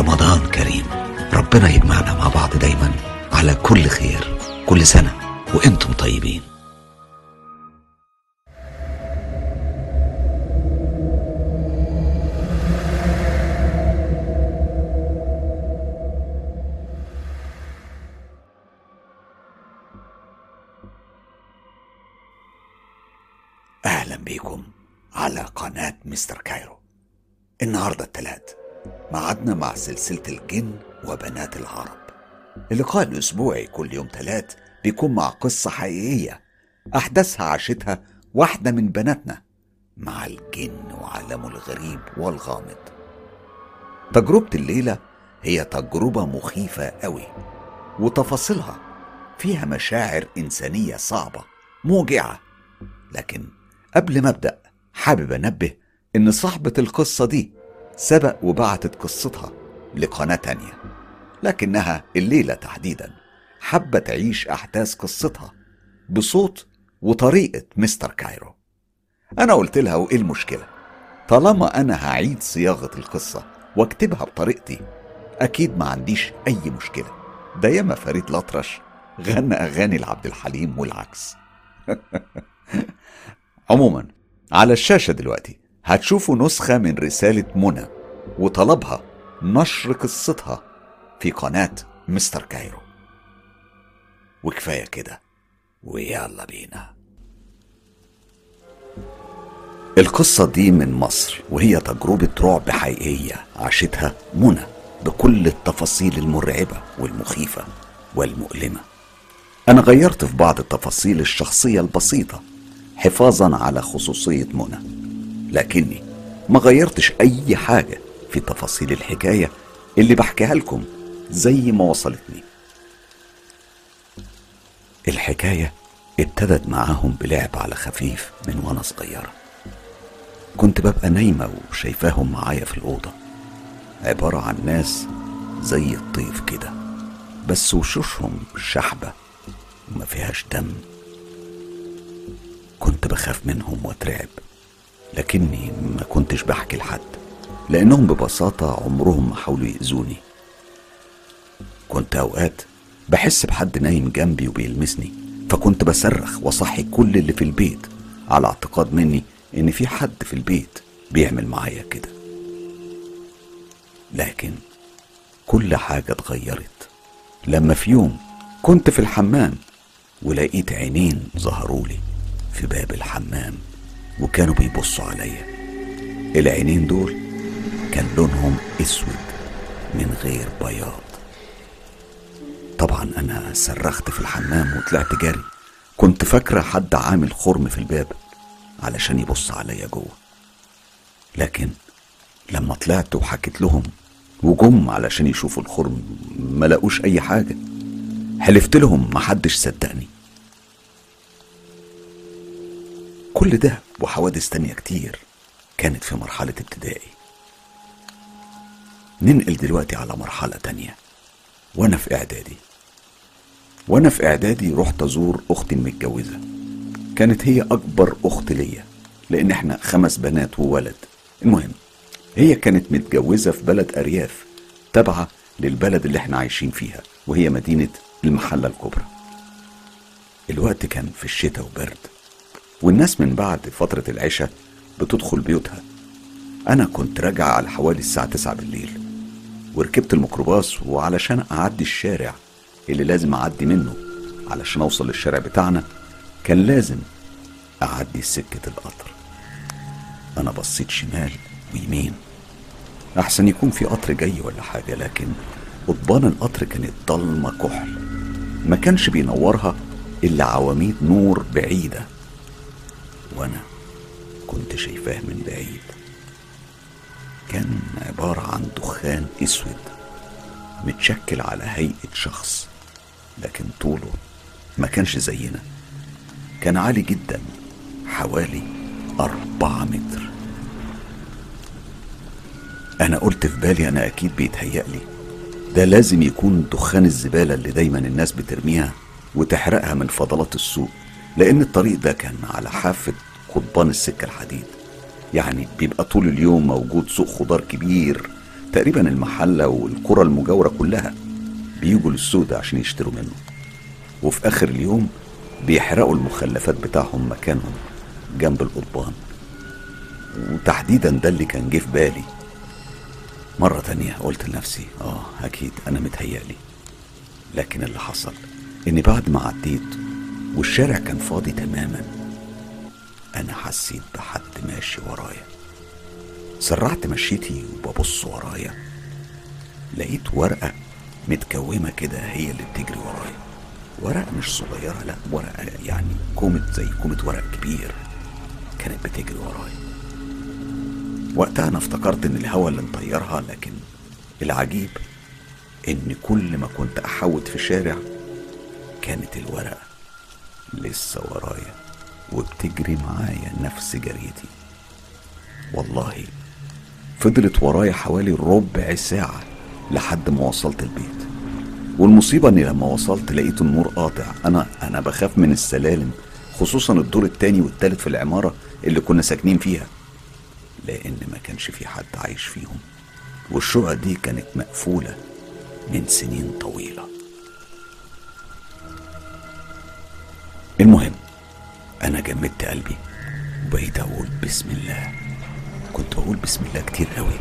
رمضان كريم. ربنا يجمعنا مع بعض دايما على كل خير كل سنة وأنتم طيبين. أهلا بيكم على قناة مستر كايرو. النهاردة التلات. معادنا مع سلسلة الجن وبنات العرب. اللقاء الأسبوعي كل يوم تلات بيكون مع قصة حقيقية أحداثها عاشتها واحدة من بناتنا مع الجن وعالمه الغريب والغامض. تجربة الليلة هي تجربة مخيفة قوي وتفاصيلها فيها مشاعر إنسانية صعبة موجعة. لكن قبل ما أبدأ حابب أنبه إن صاحبة القصة دي سبق وبعتت قصتها لقناة تانية لكنها الليلة تحديدا. حابه تعيش أحداث قصتها بصوت وطريقة مستر كايرو. أنا قلت لها وإيه المشكلة؟ طالما أنا هعيد صياغة القصة واكتبها بطريقتي أكيد ما عنديش أي مشكلة. ده ياما فريد الأطرش غنى أغاني لعبد الحليم والعكس. عموما على الشاشة دلوقتي. هتشوفوا نسخة من رسالة منى وطلبها نشر قصتها في قناة مستر كايرو. وكفاية كده ويلا بينا. القصة دي من مصر وهي تجربة رعب حقيقية عاشتها منى بكل التفاصيل المرعبة والمخيفة والمؤلمة. أنا غيرت في بعض التفاصيل الشخصية البسيطة حفاظا على خصوصية منى. لكني ما غيرتش أي حاجة في تفاصيل الحكاية اللي بحكيها لكم زي ما وصلتني. الحكاية ابتدت معاهم بلعب على خفيف من وأنا صغيرة كنت ببقى نايمة وشايفاهم معايا في الأوضة. عبارة عن ناس زي الطيف كده بس وشوشهم شحبة وما فيهاش دم. كنت بخاف منهم وأترعب. لكني ما كنتش بحكي لحد لأنهم ببساطة عمرهم ما حاولوا يأذوني. كنت أوقات بحس بحد نايم جنبي وبيلمسني فكنت بصرخ وصحي كل اللي في البيت على اعتقاد مني إن في حد في البيت بيعمل معايا كده. لكن كل حاجة اتغيرت. لما في يوم كنت في الحمام ولقيت عينين ظهرولي في باب الحمام. وكانوا بيبصوا عليا. العينين دول كان لونهم أسود من غير بياض. طبعا أنا صرخت في الحمام وطلعت جري. كنت فاكرة حد عامل خرم في الباب علشان يبص عليا جوه. لكن لما طلعت وحكيت لهم وجم علشان يشوفوا الخرم ما أي حاجة. حلفت لهم محدش صدقني. كل ده وحوادث تانية كتير كانت في مرحلة ابتدائي. ننقل دلوقتي على مرحلة تانية وأنا في إعدادي. وأنا في إعدادي رحت أزور أختي المتجوزة. كانت هي أكبر أخت ليا لأن إحنا خمس بنات وولد. المهم هي كانت متجوزة في بلد أرياف تابعة للبلد اللي إحنا عايشين فيها وهي مدينة المحلة الكبرى. الوقت كان في الشتاء وبرد. والناس من بعد فترة العشاء بتدخل بيوتها. أنا كنت راجع على حوالي الساعة تسعة بالليل وركبت الميكروباص وعلشان أعدي الشارع اللي لازم أعدي منه علشان أوصل للشارع بتاعنا كان لازم أعدي سكة القطر. أنا بصيت شمال ويمين. أحسن يكون في قطر جاي ولا حاجة لكن قضبان القطر كانت ضلمة كحل. ما كانش بينورها إلا عواميد نور بعيدة. وأنا كنت شايفاه من بعيد. كان عبارة عن دخان أسود متشكل على هيئة شخص لكن طوله ما كانش زينا. كان عالي جدا حوالي أربعة متر. أنا قلت في بالي أنا أكيد بيتهيألي ده لازم يكون دخان الزبالة اللي دايما الناس بترميها وتحرقها من فضلات السوق لأن الطريق ده كان على حافة قضبان السكة الحديد. يعني بيبقى طول اليوم موجود سوق خضار كبير تقريبا المحلة والقرى المجاورة كلها. بيجوا للسوق ده عشان يشتروا منه. وفي آخر اليوم بيحرقوا المخلفات بتاعهم مكانهم جنب القضبان. وتحديدا ده اللي كان جه في بالي. مرة تانية قلت لنفسي آه أكيد أنا متهيألي. لكن اللي حصل إني بعد ما عديت والشارع كان فاضي تماما أنا حسيت بحد ماشي ورايا. سرعت مشيتي وببص ورايا. لقيت ورقة متكومة كده هي اللي بتجري ورايا. ورقة مش صغيرة لأ ورقة يعني كومة زي كومة ورق كبير كانت بتجري ورايا. وقتها أنا افتكرت إن الهوا اللي مطيرها لكن العجيب إن كل ما كنت أحوت في شارع كانت الورقة لسه ورايا. وبتجري معايا نفس جريتي. والله فضلت ورايا حوالي ربع ساعة لحد ما وصلت البيت. والمصيبة إني لما وصلت لقيت النور قاطع. أنا أنا بخاف من السلالم خصوصا الدور التاني والتالت في العمارة اللي كنا ساكنين فيها. لأن ما كانش في حد عايش فيهم. والشقق دي كانت مقفولة من سنين طويلة. جمدت قلبي وبقيت أقول بسم الله. كنت بقول بسم الله كتير قوي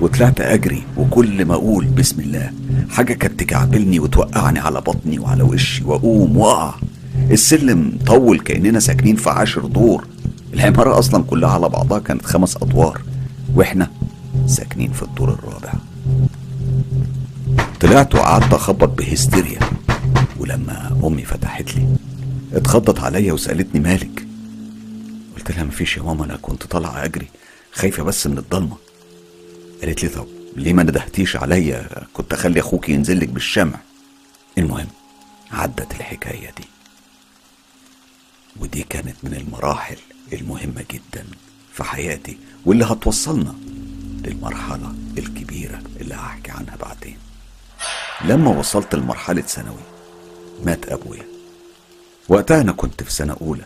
وطلعت أجري وكل ما أقول بسم الله حاجة كانت تكعبلني وتوقعني على بطني وعلى وشي وأقوم وأقع. السلم طول كأننا ساكنين في عاشر دور. العمارة أصلا كلها على بعضها كانت خمس أدوار وإحنا ساكنين في الدور الرابع. طلعت وقعدت أخبط بهستيريا ولما أمي فتحت لي اتخضت عليا وسألتني مالك قلت لها مفيش يا ماما أنا كنت طالعة أجري خايفة بس من الضلمة. قالت لي طب ليه ما ندهتيش عليا؟ كنت أخلي أخوك ينزل لك بالشمع. المهم عدت الحكاية دي. ودي كانت من المراحل المهمة جدا في حياتي واللي هتوصلنا للمرحلة الكبيرة اللي هحكي عنها بعدين. لما وصلت لمرحلة ثانوي مات أبويا. وقتها أنا كنت في سنة أولى.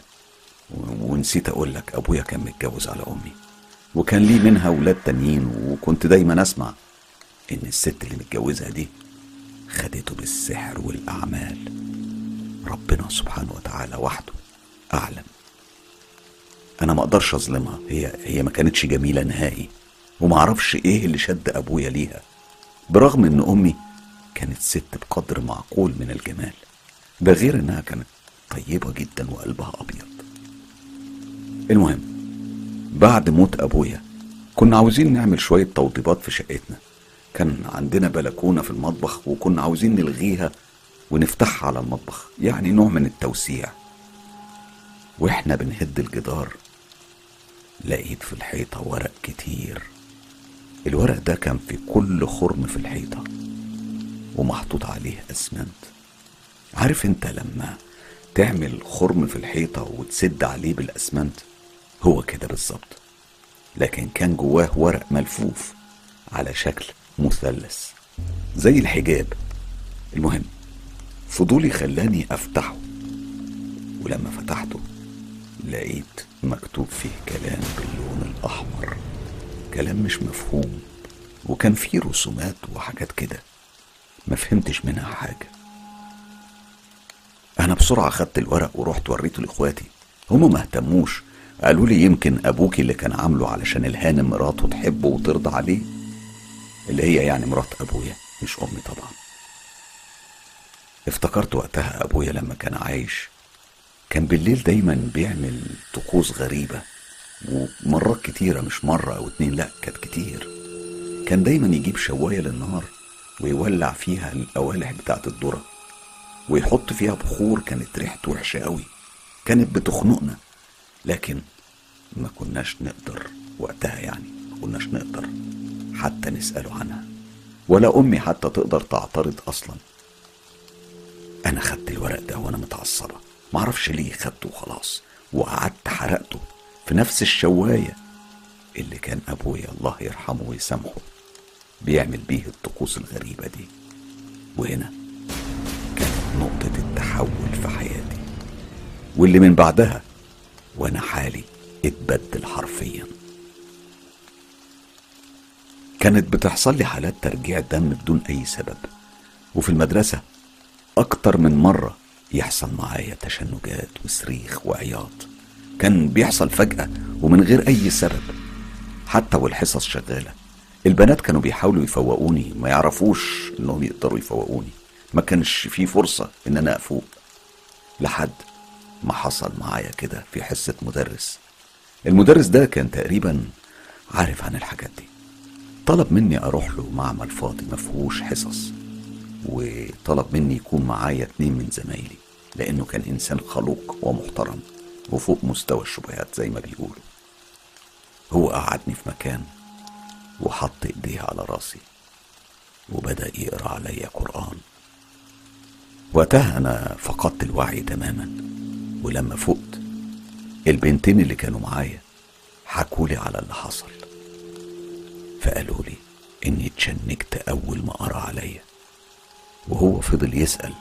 ونسيت أقول لك أبويا كان متجوز على أمي وكان ليه منها ولاد تانيين وكنت دايما أسمع إن الست اللي متجوزها دي خدته بالسحر والأعمال. ربنا سبحانه وتعالى وحده أعلم. أنا ما أقدرش أظلمها هي هي ما كانتش جميلة نهائي وما أعرفش إيه اللي شد أبويا ليها برغم إن أمي كانت ست بقدر معقول من الجمال ده غير إنها كانت طيبة جدا وقلبها أبيض. المهم بعد موت أبويا كنا عاوزين نعمل شوية توضيبات في شقتنا. كان عندنا بلكونة في المطبخ وكنا عاوزين نلغيها ونفتحها على المطبخ يعني نوع من التوسيع. وإحنا بنهد الجدار لقيت في الحيطة ورق كتير. الورق ده كان في كل خرم في الحيطة ومحطوط عليه أسمنت. عارف أنت لما تعمل خرم في الحيطة وتسد عليه بالأسمنت؟ هو كده بالظبط. لكن كان جواه ورق ملفوف على شكل مثلث زي الحجاب. المهم فضولي خلاني أفتحه. ولما فتحته لقيت مكتوب فيه كلام باللون الأحمر. كلام مش مفهوم وكان فيه رسومات وحاجات كده. ما فهمتش منها حاجة. أنا بسرعة خدت الورق ورحت وريته لإخواتي. هما ما اهتموش قالوا لي يمكن أبوكي اللي كان عامله علشان الهانم مراته تحبه وترضى عليه اللي هي يعني مرات أبويا مش أمي طبعا. افتكرت وقتها أبويا لما كان عايش كان بالليل دايما بيعمل طقوس غريبة ومرات كتيرة مش مرة أو اتنين لأ كانت كتير. كان دايما يجيب شواية للنار ويولع فيها القوالح بتاعت الذرة ويحط فيها بخور كانت ريحته وحشة قوي كانت بتخنقنا. لكن ما كناش نقدر وقتها يعني ما كناش نقدر حتى نسأله عنها. ولا أمي حتى تقدر تعترض أصلا. أنا خدت الورق ده وأنا متعصبة. معرفش ليه خدته وخلاص. وقعدت حرقته في نفس الشواية اللي كان أبويا الله يرحمه ويسامحه بيعمل بيه الطقوس الغريبة دي. وهنا كانت نقطة التحول في حياتي. واللي من بعدها وأنا حالي اتبدل حرفيا. كانت بتحصل لي حالات ترجيع دم بدون أي سبب وفي المدرسة أكتر من مرة يحصل معايا تشنجات وصريخ وعياط. كان بيحصل فجأة ومن غير أي سبب حتى والحصص شغالة. البنات كانوا بيحاولوا يفوقوني ما يعرفوش إنهم يقدروا يفوقوني. ما كانش في فرصة إن أنا أفوق لحد ما حصل معايا كده في حصة مدرس. المدرس ده كان تقريبا عارف عن الحاجات دي. طلب مني أروح له معمل فاضي مفهوش حصص وطلب مني يكون معايا اتنين من زمايلي لأنه كان إنسان خلوق ومحترم وفوق مستوى الشبهات زي ما بيقولوا. هو قعدني في مكان وحط ايديه على راسي وبدأ يقرأ عليا قرآن. وقتها أنا فقدت الوعي تماما. ولما فقت البنتين اللي كانوا معايا حكولي على اللي حصل. فقالوا لي إني اتشنجت أول ما قرأ عليا وهو فضل يسأل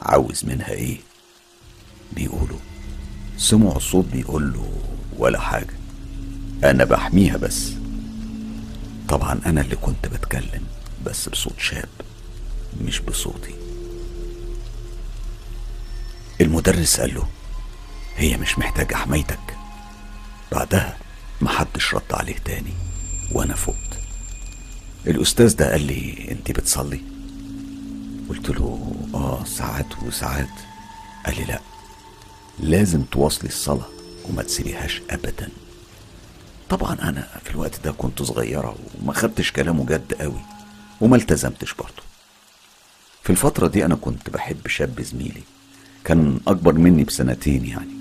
عاوز منها إيه؟ بيقولوا سمعوا صوت بيقول له ولا حاجة أنا بحميها بس. طبعا أنا اللي كنت بتكلم بس بصوت شاب مش بصوتي. المدرس قال له هي مش محتاجة حمايتك بعدها محدش رد عليه تاني وأنا فقت. الأستاذ ده قال لي أنت بتصلي؟ قلت له آه ساعات وساعات. قال لي لأ لازم تواصلي الصلاة وما تسيبيهاش أبدا. طبعا أنا في الوقت ده كنت صغيرة وما خدتش كلامه جد قوي وما التزمتش برضه. في الفترة دي أنا كنت بحب شاب زميلي كان أكبر مني بسنتين يعني.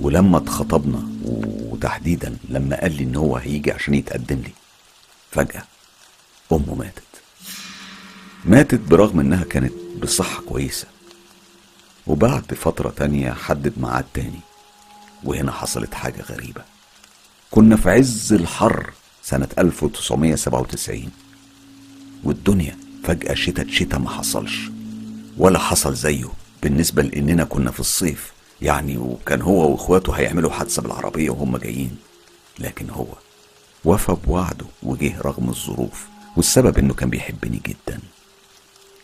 ولما اتخطبنا وتحديدا لما قال لي إن هو هيجي عشان يتقدم لي فجأة أمه ماتت. ماتت برغم إنها كانت بصحة كويسة. وبعد فترة تانية حدد ميعاد تاني وهنا حصلت حاجة غريبة. كنا في عز الحر سنة 1997 والدنيا فجأة شتت شتا ما حصلش ولا حصل زيه. بالنسبة لأننا كنا في الصيف. يعني وكان هو وإخواته هيعملوا حادثة بالعربية وهم جايين. لكن هو وفى بوعده وجه رغم الظروف والسبب إنه كان بيحبني جدا.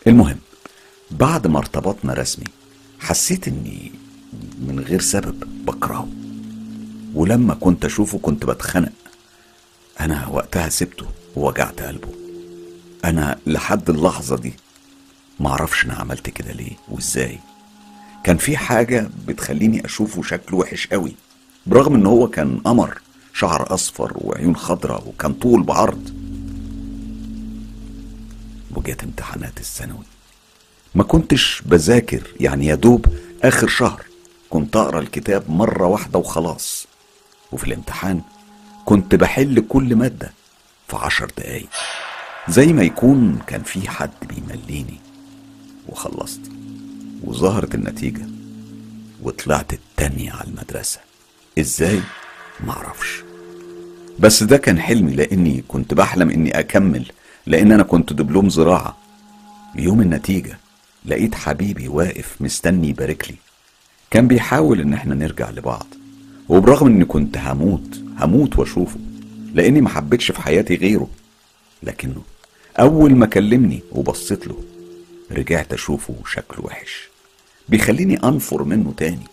المهم بعد ما ارتبطنا رسمي حسيت إني من غير سبب بكرهه. ولما كنت أشوفه كنت بتخنق. أنا وقتها سبته ووجعت قلبه. أنا لحد اللحظة دي معرفش أنا عملت كده ليه وإزاي. كان في حاجة بتخليني أشوفه شكله وحش قوي. برغم إن هو كان قمر شعر أصفر وعيون خضراء وكان طول بعرض. وجت امتحانات الثانوي. ما كنتش بذاكر يعني يا دوب آخر شهر كنت أقرأ الكتاب مرة واحدة وخلاص. وفي الامتحان كنت بحل كل مادة في عشر دقايق. زي ما يكون كان في حد بيمليني. وخلصت. وظهرت النتيجة وطلعت التانية على المدرسة. إزاي؟ معرفش. بس ده كان حلمي لأني كنت بحلم إني أكمل لأن أنا كنت دبلوم زراعة. يوم النتيجة لقيت حبيبي واقف مستني يبارك لي. كان بيحاول إن إحنا نرجع لبعض. وبرغم إني كنت هموت هموت وأشوفه لأني ما حبيتش في حياتي غيره. لكنه أول ما كلمني وبصيت له رجعت أشوفه شكله وحش. بيخليني أنفر منه تاني.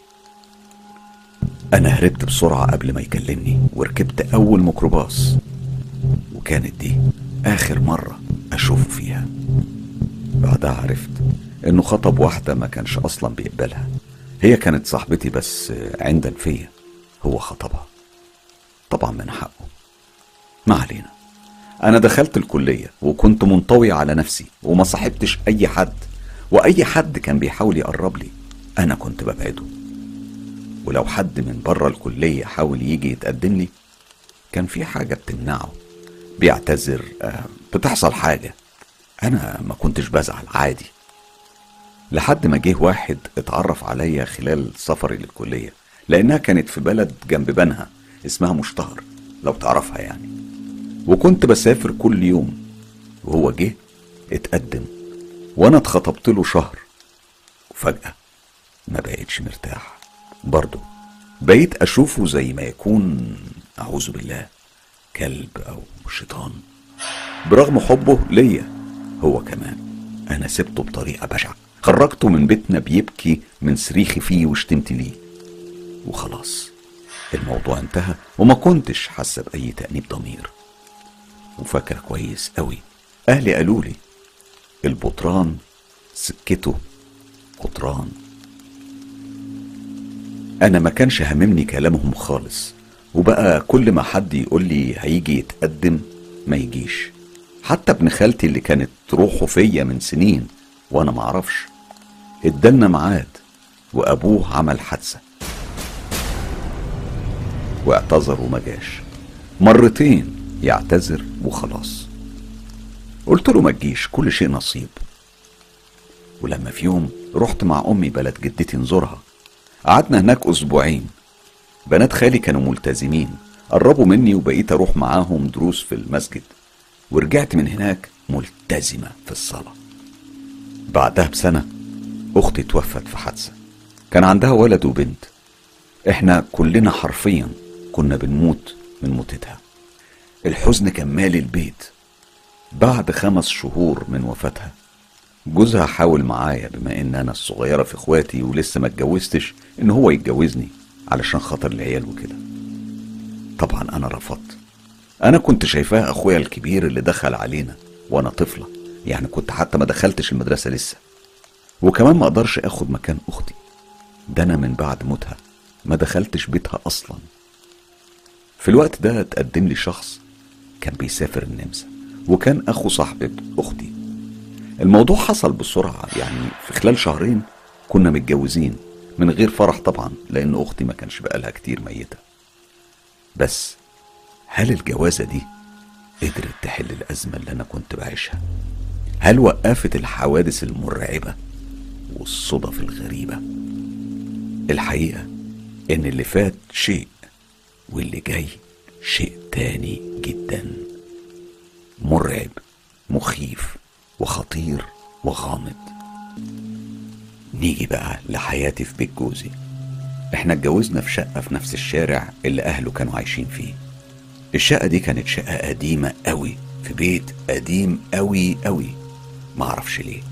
أنا هربت بسرعة قبل ما يكلمني وركبت أول ميكروباص. وكانت دي آخر مرة أشوفه فيها. بعدها عرفت إنه خطب واحدة ما كانش أصلا بيقبلها. هي كانت صاحبتي بس عندا فيا. هو خطبها. طبعا من حقه. ما علينا. أنا دخلت الكلية وكنت منطوي على نفسي وما صاحبتش أي حد. وأي حد كان بيحاول يقرب لي أنا كنت ببعده. ولو حد من بره الكلية حاول يجي يتقدم لي كان في حاجة بتمنعه بيعتذر آه، بتحصل حاجة. أنا ما كنتش بزعل عادي. لحد ما جه واحد اتعرف عليا خلال سفري للكلية لأنها كانت في بلد جنب بنها اسمها مشتهر لو تعرفها يعني. وكنت بسافر كل يوم وهو جه اتقدم. وأنا اتخطبت له شهر. وفجأة ما بقيتش مرتاح برضه بقيت أشوفه زي ما يكون أعوذ بالله كلب أو شيطان. برغم حبه ليا هو كمان. أنا سبته بطريقة بشعة. خرجته من بيتنا بيبكي من صريخي فيه وشتمت ليه. وخلاص الموضوع انتهى. وما كنتش حاسة بأي تأنيب ضمير. وفاكر كويس قوي أهلي قالوا لي البطران سكته. قطران. أنا ما كانش هاممني كلامهم خالص وبقى كل ما حد يقول لي هيجي يتقدم ما يجيش. حتى ابن خالتي اللي كانت روحه فيا من سنين وأنا معرفش ادالنا ميعاد وأبوه عمل حادثة. واعتذر وما جاش. مرتين يعتذر وخلاص. قلت له ما تجيش كل شيء نصيب. ولما في يوم رحت مع أمي بلد جدتي نزورها. قعدنا هناك أسبوعين. بنات خالي كانوا ملتزمين. قربوا مني وبقيت أروح معاهم دروس في المسجد. ورجعت من هناك ملتزمة في الصلاة. بعدها بسنة أختي توفت في حادثة. كان عندها ولد وبنت. إحنا كلنا حرفيا كنا بنموت من موتتها. الحزن كان مالي البيت. بعد خمس شهور من وفاتها جوزها حاول معايا بما إن أنا الصغيرة في إخواتي ولسه ما اتجوزتش إن هو يتجوزني علشان خاطر العيال وكده. طبعا أنا رفضت. أنا كنت شايفاه أخويا الكبير اللي دخل علينا وأنا طفلة يعني كنت حتى ما دخلتش المدرسة لسه. وكمان ما أقدرش آخد مكان أختي. ده أنا من بعد موتها ما دخلتش بيتها أصلا. في الوقت ده اتقدم لي شخص كان بيسافر النمسا. وكان أخو صاحبة أختي الموضوع حصل بسرعة يعني في خلال شهرين كنا متجوزين من غير فرح طبعا لأن أختي ما كانش بقالها كتير ميتة بس هل الجوازة دي قدرت تحل الأزمة اللي أنا كنت بعيشها؟ هل وقفت الحوادث المرعبة والصدف الغريبة؟ الحقيقة إن اللي فات شيء واللي جاي شيء تاني جدا مرعب مخيف وخطير وغامض. نيجي بقى لحياتي في بيت جوزي. إحنا اتجوزنا في شقة في نفس الشارع اللي أهله كانوا عايشين فيه. الشقة دي كانت شقة قديمة قوي في بيت قديم قوي قوي. معرفش ليه.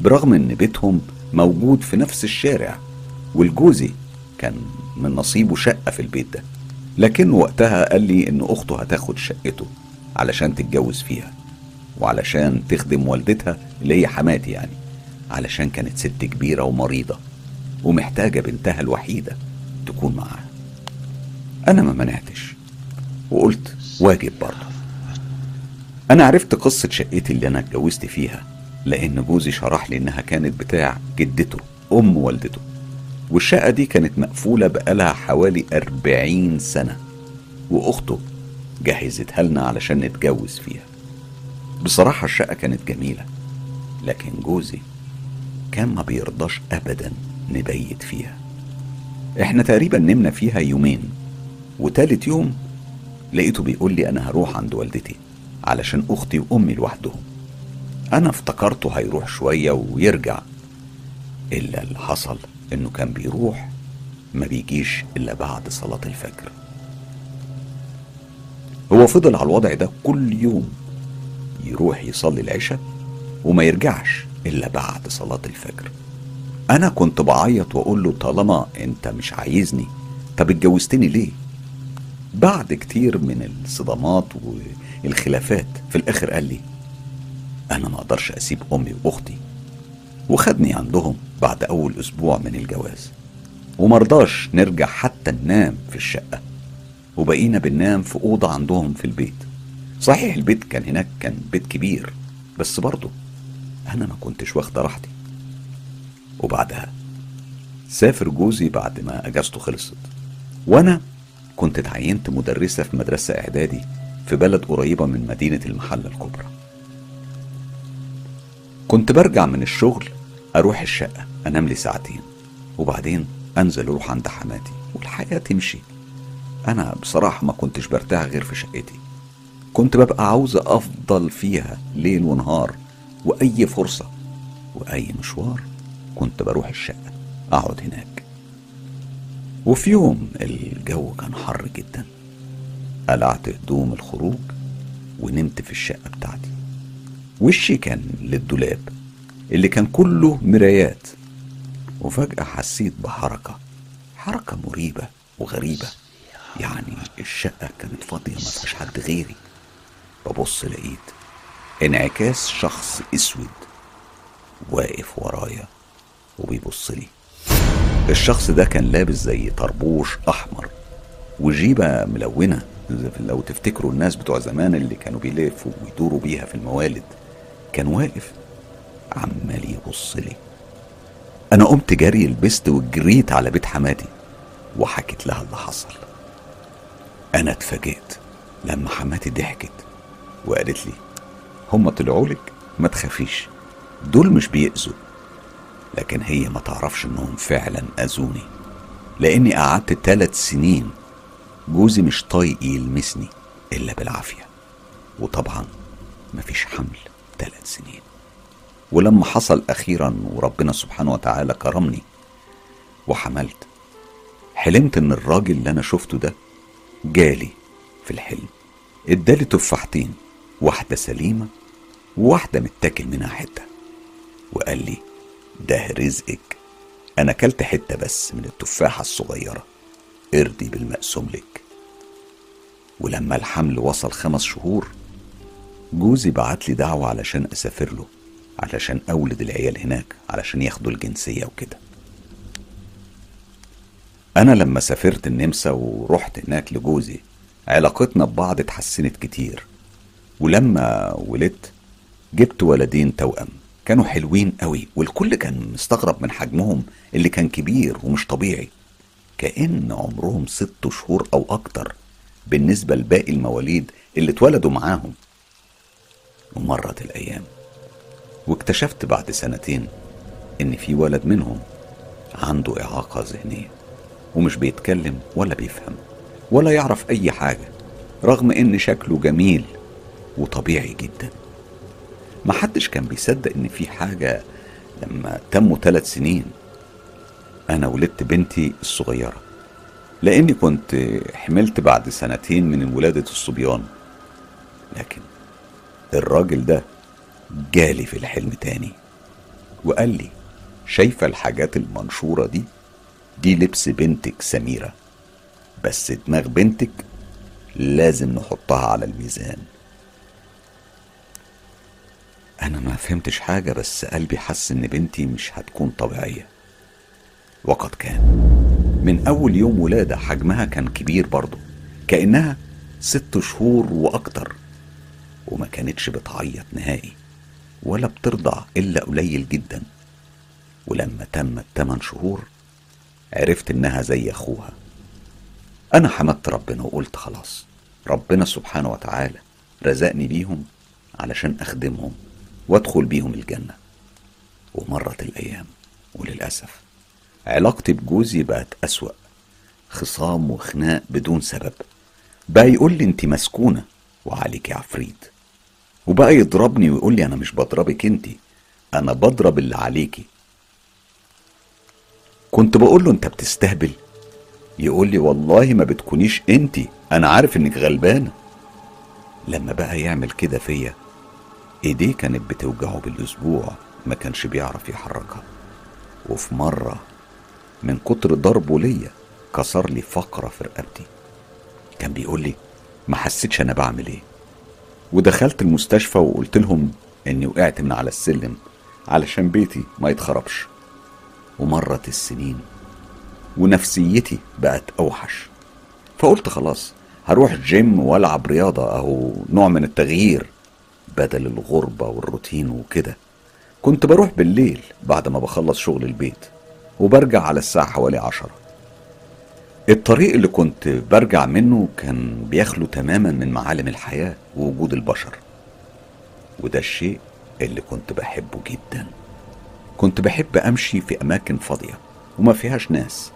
برغم إن بيتهم موجود في نفس الشارع والجوزي كان من نصيبه شقة في البيت ده. لكن وقتها قال لي إن أخته هتاخد شقته. علشان تتجوز فيها وعلشان تخدم والدتها اللي هي حماتي يعني. علشان كانت ست كبيرة ومريضة ومحتاجة بنتها الوحيدة تكون معاها. أنا ما منعتش وقلت واجب برضه. أنا عرفت قصة شقتي اللي أنا اتجوزت فيها لأن جوزي شرح لي إنها كانت بتاع جدته أم والدته. والشقة دي كانت مقفولة بقالها حوالي أربعين سنة. وأخته جهزتها لنا علشان نتجوز فيها. بصراحة الشقة كانت جميلة لكن جوزي كان ما بيرضاش أبدا نبيت فيها. إحنا تقريبا نمنا فيها يومين وتالت يوم لقيته بيقول لي أنا هروح عند والدتي علشان أختي وأمي لوحدهم. أنا افتكرته هيروح شوية ويرجع إلا اللي حصل إنه كان بيروح ما بيجيش إلا بعد صلاة الفجر. هو فضل على الوضع ده كل يوم. يروح يصلي العشاء وما يرجعش إلا بعد صلاة الفجر. أنا كنت بعيط وأقول له طالما أنت مش عايزني طب اتجوزتني ليه؟ بعد كتير من الصدمات والخلافات في الآخر قال لي أنا ما أقدرش أسيب أمي وأختي. وخدني عندهم بعد أول أسبوع من الجواز. ومرضاش نرجع حتى ننام في الشقة. وبقينا بننام في أوضة عندهم في البيت. صحيح البيت كان هناك كان بيت كبير بس برضه أنا ما كنتش واخدة راحتي. وبعدها سافر جوزي بعد ما أجازته خلصت. وأنا كنت اتعينت مدرسة في مدرسة إعدادي في بلد قريبة من مدينة المحلة الكبرى. كنت برجع من الشغل أروح الشقة أنام لي ساعتين وبعدين أنزل أروح عند حماتي والحياة تمشي. أنا بصراحة ما كنتش برتاح غير في شقتي. كنت ببقى عاوز أفضل فيها ليل ونهار وأي فرصة وأي مشوار كنت بروح الشقة أقعد هناك. وفي يوم الجو كان حر جدا قلعت هدوم الخروج ونمت في الشقة بتاعتي. وشي كان للدولاب اللي كان كله مرايات وفجأة حسيت بحركة حركة مريبة وغريبة. يعني الشقة كانت فاضية ما فيهاش حد غيري. ببص لقيت انعكاس شخص أسود واقف ورايا وبيبص لي. الشخص ده كان لابس زي طربوش أحمر وجيبة ملونة لو تفتكروا الناس بتوع زمان اللي كانوا بيلفوا ويدوروا بيها في الموالد كان واقف عمال يبص لي. أنا قمت جري لبست وجريت على بيت حماتي وحكيت لها اللي حصل. أنا اتفاجئت لما حماتي ضحكت وقالت لي هم طلعوا لك؟ ما تخافيش دول مش بيأذوا. لكن هي ما تعرفش إنهم فعلا أذوني لأني قعدت ثلاث سنين جوزي مش طايق يلمسني إلا بالعافية وطبعا مفيش حمل ثلاث سنين. ولما حصل أخيرا وربنا سبحانه وتعالى كرمني وحملت حلمت إن الراجل اللي أنا شفته ده جالي في الحلم. ادالي تفاحتين واحدة سليمة وواحده متاكل منها حتة. وقال لي ده رزقك. أنا أكلت حتة بس من التفاحة الصغيرة. ارضي بالمقسوم لك. ولما الحمل وصل خمس شهور جوزي بعت لي دعوة علشان أسافر له علشان أولد العيال هناك علشان ياخدوا الجنسية وكده. أنا لما سافرت النمسا ورحت هناك لجوزي علاقتنا ببعض اتحسنت كتير. ولما ولدت جبت ولدين توأم كانوا حلوين قوي والكل كان مستغرب من حجمهم اللي كان كبير ومش طبيعي. كأن عمرهم ست شهور أو أكتر بالنسبة لباقي المواليد اللي اتولدوا معاهم. ومرت الأيام واكتشفت بعد سنتين إن في ولد منهم عنده إعاقة ذهنية. ومش بيتكلم ولا بيفهم ولا يعرف أي حاجة رغم إن شكله جميل وطبيعي جدا. محدش كان بيصدق إن في حاجة لما تموا ثلاث سنين أنا ولدت بنتي الصغيرة لأني كنت حملت بعد سنتين من ولادة الصبيان. لكن الراجل ده جالي في الحلم تاني وقال لي شايفة الحاجات المنشورة دي؟ دي لبس بنتك سميرة. بس دماغ بنتك لازم نحطها على الميزان. أنا ما فهمتش حاجة بس قلبي حس إن بنتي مش هتكون طبيعية. وقد كان. من أول يوم ولادة حجمها كان كبير برضه. كأنها ست شهور وأكتر. وما كانتش بتعيط نهائي. ولا بترضع إلا قليل جدا. ولما تمت تمن شهور عرفت إنها زي أخوها. أنا حمدت ربنا وقلت خلاص ربنا سبحانه وتعالى رزقني بيهم علشان أخدمهم وأدخل بيهم الجنة. ومرت الأيام وللأسف علاقتي بجوزي بقت أسوأ خصام وخناق بدون سبب. بقى يقول لي انت مسكونة وعليك عفريت. وبقى يضربني ويقول لي أنا مش بضربك انت أنا بضرب اللي عليكي كنت بقول له انت بتستهبل. يقول لي والله ما بتكونيش انت أنا عارف انك غلبانة. لما بقى يعمل كده فيا ايديه كانت بتوجعه بالاسبوع ما كانش بيعرف يحركها. وفي مرة من كتر ضربه ليا كسر لي فقرة في رقبتي. كان بيقول لي ما حسيتش أنا بعمل إيه. ودخلت المستشفى وقلت لهم اني وقعت من على السلم علشان بيتي ما يتخربش. ومرت السنين ونفسيتي بقت أوحش. فقلت خلاص هروح جيم والعب رياضة أهو نوع من التغيير بدل الغربة والروتين وكده. كنت بروح بالليل بعد ما بخلص شغل البيت وبرجع على الساعة حوالي عشرة. الطريق اللي كنت برجع منه كان بيخلو تماما من معالم الحياة ووجود البشر. وده الشيء اللي كنت بحبه جدا. كنت بحب أمشي في أماكن فاضية وما فيهاش ناس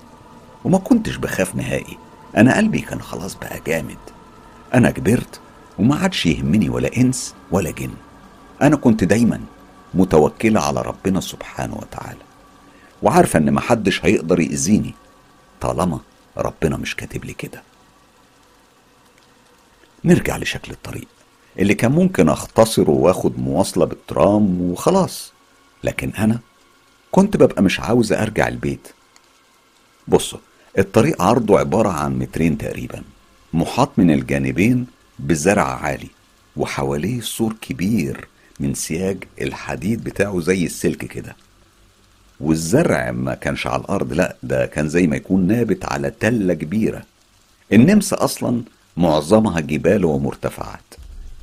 وما كنتش بخاف نهائي. أنا قلبي كان خلاص بقى جامد. أنا كبرت وما عادش يهمني ولا إنس ولا جن. أنا كنت دايما متوكلة على ربنا سبحانه وتعالى. وعارفة إن محدش هيقدر يأذيني طالما ربنا مش كاتب لي كده. نرجع لشكل الطريق اللي كان ممكن أختصره وآخد مواصلة بالترام وخلاص. لكن أنا كنت ببقى مش عاوز أرجع البيت. بصوا الطريق عرضه عبارة عن مترين تقريبا محاط من الجانبين بزرع عالي وحواليه سور كبير من سياج الحديد بتاعه زي السلك كده. والزرع ما كانش على الأرض لا ده كان زي ما يكون نابت على تلة كبيرة. النمسا أصلا معظمها جبال ومرتفعات.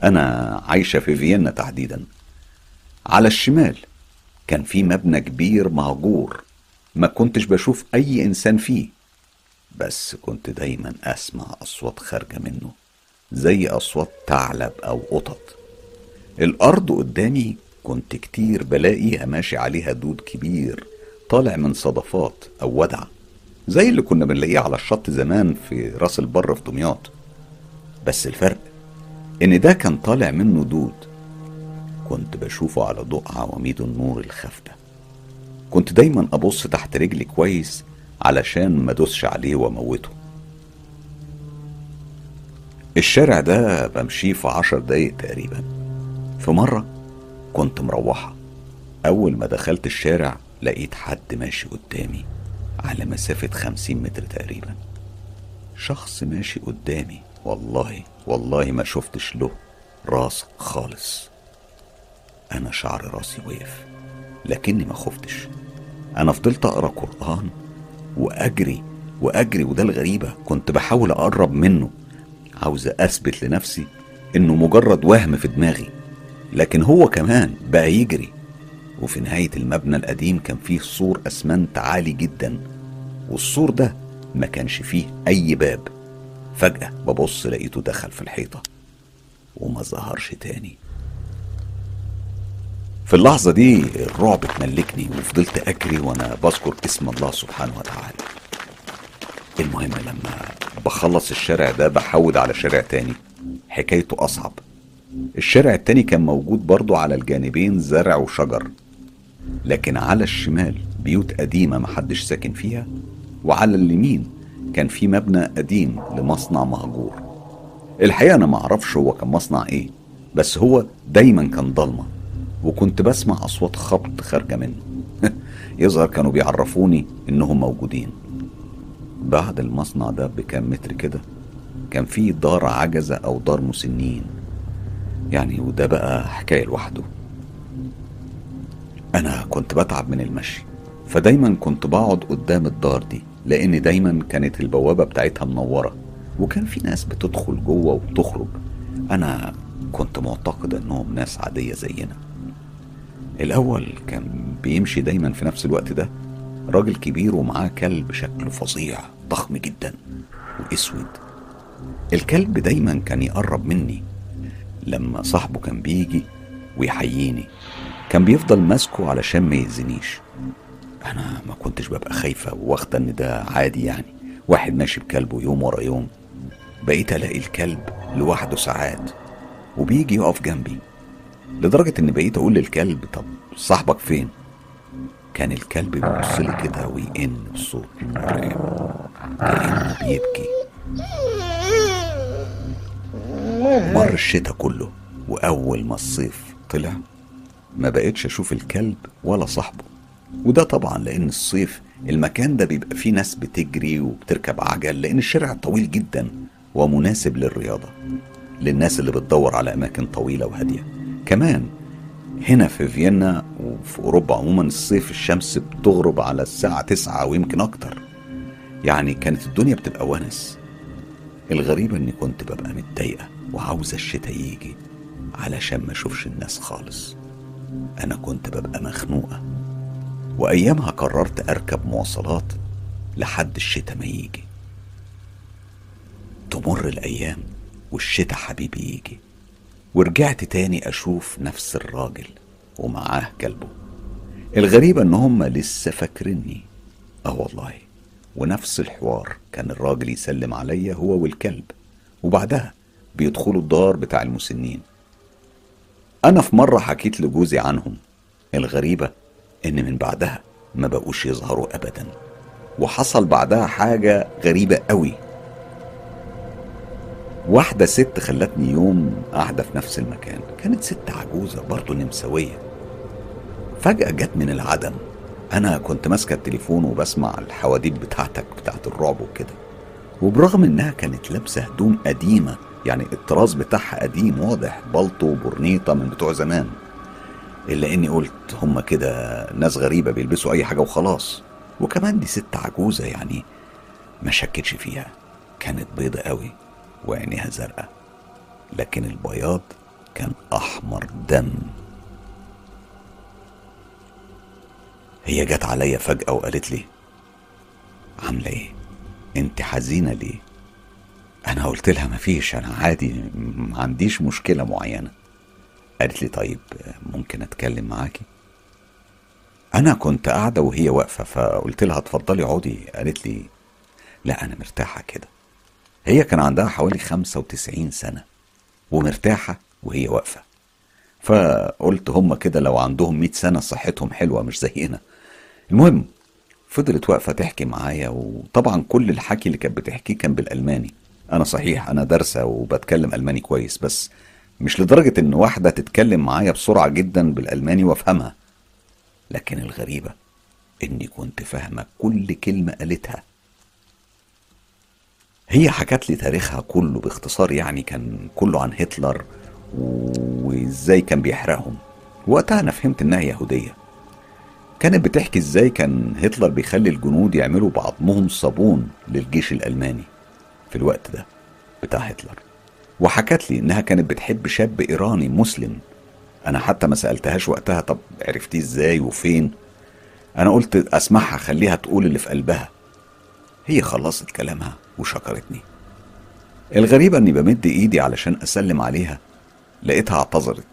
أنا عايشة في فيينا تحديدا. على الشمال كان في مبنى كبير مهجور ما كنتش بشوف أي إنسان فيه بس كنت دايما أسمع أصوات خارجة منه زي أصوات ثعلب أو قطط. الأرض قدامي كنت كتير بلاقيها ماشي عليها دود كبير طالع من صدفات أو ودع زي اللي كنا بنلاقيه على الشط زمان في راس البر في دمياط. بس الفرق إن ده كان طالع منه دود. كنت بشوفه على ضوء عواميد النور الخافتة. كنت دايما أبص تحت رجلي كويس علشان ما دوسش عليه وأموته. الشارع ده بمشيه في عشر دقايق تقريبا. في مرة كنت مروحة. أول ما دخلت الشارع لقيت حد ماشي قدامي على مسافة خمسين متر تقريبا. شخص ماشي قدامي. والله والله ما شفتش له راس خالص. أنا شعر راسي وقف لكني ما خفتش. أنا فضلت أقرأ قرآن وأجري وأجري وده الغريبة كنت بحاول أقرب منه. عاوز أثبت لنفسي إنه مجرد وهم في دماغي لكن هو كمان بقى يجري. وفي نهاية المبنى القديم كان فيه سور أسمنت عالي جدا والسور ده ما كانش فيه أي باب. فجأة ببص لقيته دخل في الحيطة وما ظهرش تاني. في اللحظة دي الرعب اتملكني وفضلت أجري وأنا بذكر اسم الله سبحانه وتعالى. المهم لما بخلص الشارع ده بحود على شارع تاني. حكايته أصعب. الشارع التاني كان موجود برضو على الجانبين زرع وشجر. لكن على الشمال بيوت قديمة محدش ساكن فيها وعلى اليمين كان في مبنى قديم لمصنع مهجور. الحقيقة أنا معرفش هو كان مصنع إيه بس هو دايما كان ضلمة. وكنت بسمع أصوات خبط خارجة منه. يظهر كانوا بيعرفوني إنهم موجودين. بعد المصنع ده بكام متر كده كان في دار عجزة أو دار مسنين. يعني وده بقى حكاية لوحده. أنا كنت بتعب من المشي فدايما كنت بقعد قدام الدار دي لأن دايما كانت البوابة بتاعتها منورة وكان في ناس بتدخل جوه وبتخرج. أنا كنت معتقد إنهم ناس عادية زينا. الأول كان بيمشي دايما في نفس الوقت ده. راجل كبير ومعاه كلب شكله فظيع ضخم جدا وأسود. الكلب دايما كان يقرب مني لما صاحبه كان بيجي ويحييني. كان بيفضل ماسكه علشان ما يأذينيش أنا ما كنتش ببقى خايفة واخدة إن ده عادي يعني. واحد ماشي بكلبه يوم ورا يوم بقيت ألاقي الكلب لوحده ساعات وبيجي يقف جنبي. لدرجة إن بقيت أقول للكلب طب صاحبك فين؟ كان الكلب بيبص لي كده ويئن بصوت مرعب كأنه بيبكي. مر الشتاء كله وأول ما الصيف طلع ما بقتش أشوف الكلب ولا صاحبه. وده طبعا لأن الصيف المكان ده بيبقى فيه ناس بتجري وبتركب عجل لأن الشارع طويل جدا ومناسب للرياضة للناس اللي بتدور على أماكن طويلة وهادية. كمان هنا في فيينا وفي أوروبا عموما الصيف الشمس بتغرب على الساعة تسعة أو يمكن أكتر. يعني كانت الدنيا بتبقى ونس. الغريب إني كنت ببقى متضايقة وعاوزة الشتاء يجي علشان ما أشوفش الناس خالص. أنا كنت ببقى مخنوقة. وأيامها قررت أركب مواصلات لحد الشتاء ما يجي. تمر الأيام والشتاء حبيبي يجي. ورجعت تاني أشوف نفس الراجل ومعاه كلبه. الغريبة إن هما لسه فاكريني. آه والله ونفس الحوار كان الراجل يسلم عليا هو والكلب وبعدها بيدخلوا الدار بتاع المسنين. أنا في مرة حكيت لجوزي عنهم الغريبة إن من بعدها ما بقوش يظهروا أبدا وحصل بعدها حاجة غريبة قوي. واحدة ست خلتني يوم قاعدة في نفس المكان. كانت ست عجوزة برضه نمساوية. فجأة جت من العدم. أنا كنت ماسكة التليفون وبسمع الحواديت بتاعتك بتاعت الرعب وكده. وبرغم إنها كانت لابسة هدوم قديمة يعني الطراز بتاعها قديم واضح بلطو وبرنيطة من بتوع زمان. إلا إني قلت هما كده ناس غريبة بيلبسوا أي حاجة وخلاص. وكمان دي ست عجوزة يعني ما شكتش فيها. كانت بيضة قوي. وعينيها زرقاء لكن البياض كان أحمر دم هي جت عليا فجأة وقالت لي عاملة إيه؟ أنت حزينة ليه؟ أنا قلت لها مفيش أنا عادي ما عنديش مشكلة معينة قالت لي طيب ممكن أتكلم معاكي؟ أنا كنت قاعدة وهي واقفة فقلت لها اتفضلي اقعدي قالت لي لا أنا مرتاحة كده هي كان عندها حوالي 95 سنة ومرتاحة وهي واقفة. فقلت هما كده لو عندهم 100 سنة صحتهم حلوة مش زينا. المهم فضلت واقفة تحكي معايا وطبعا كل الحكي اللي كانت بتحكيه كان بالألماني. أنا صحيح أنا دارسة وبتكلم ألماني كويس بس مش لدرجة إن واحدة تتكلم معايا بسرعة جدا بالألماني وأفهمها. لكن الغريبة إني كنت فاهمة كل كلمة قالتها. هي حكت لي تاريخها كله باختصار يعني كان كله عن هتلر وإزاي كان بيحرقهم. وقتها أنا فهمت إنها يهودية. كانت بتحكي إزاي كان هتلر بيخلي الجنود يعملوا بعضمهم صابون للجيش الألماني في الوقت ده بتاع هتلر. وحكت لي إنها كانت بتحب شاب إيراني مسلم. أنا حتى ما سألتهاش وقتها طب عرفتيه إزاي وفين. أنا قلت أسمعها خليها تقول اللي في قلبها. هي خلصت كلامها. وشكرتني. الغريبة إني بمد إيدي علشان أسلم عليها لقيتها اعتذرت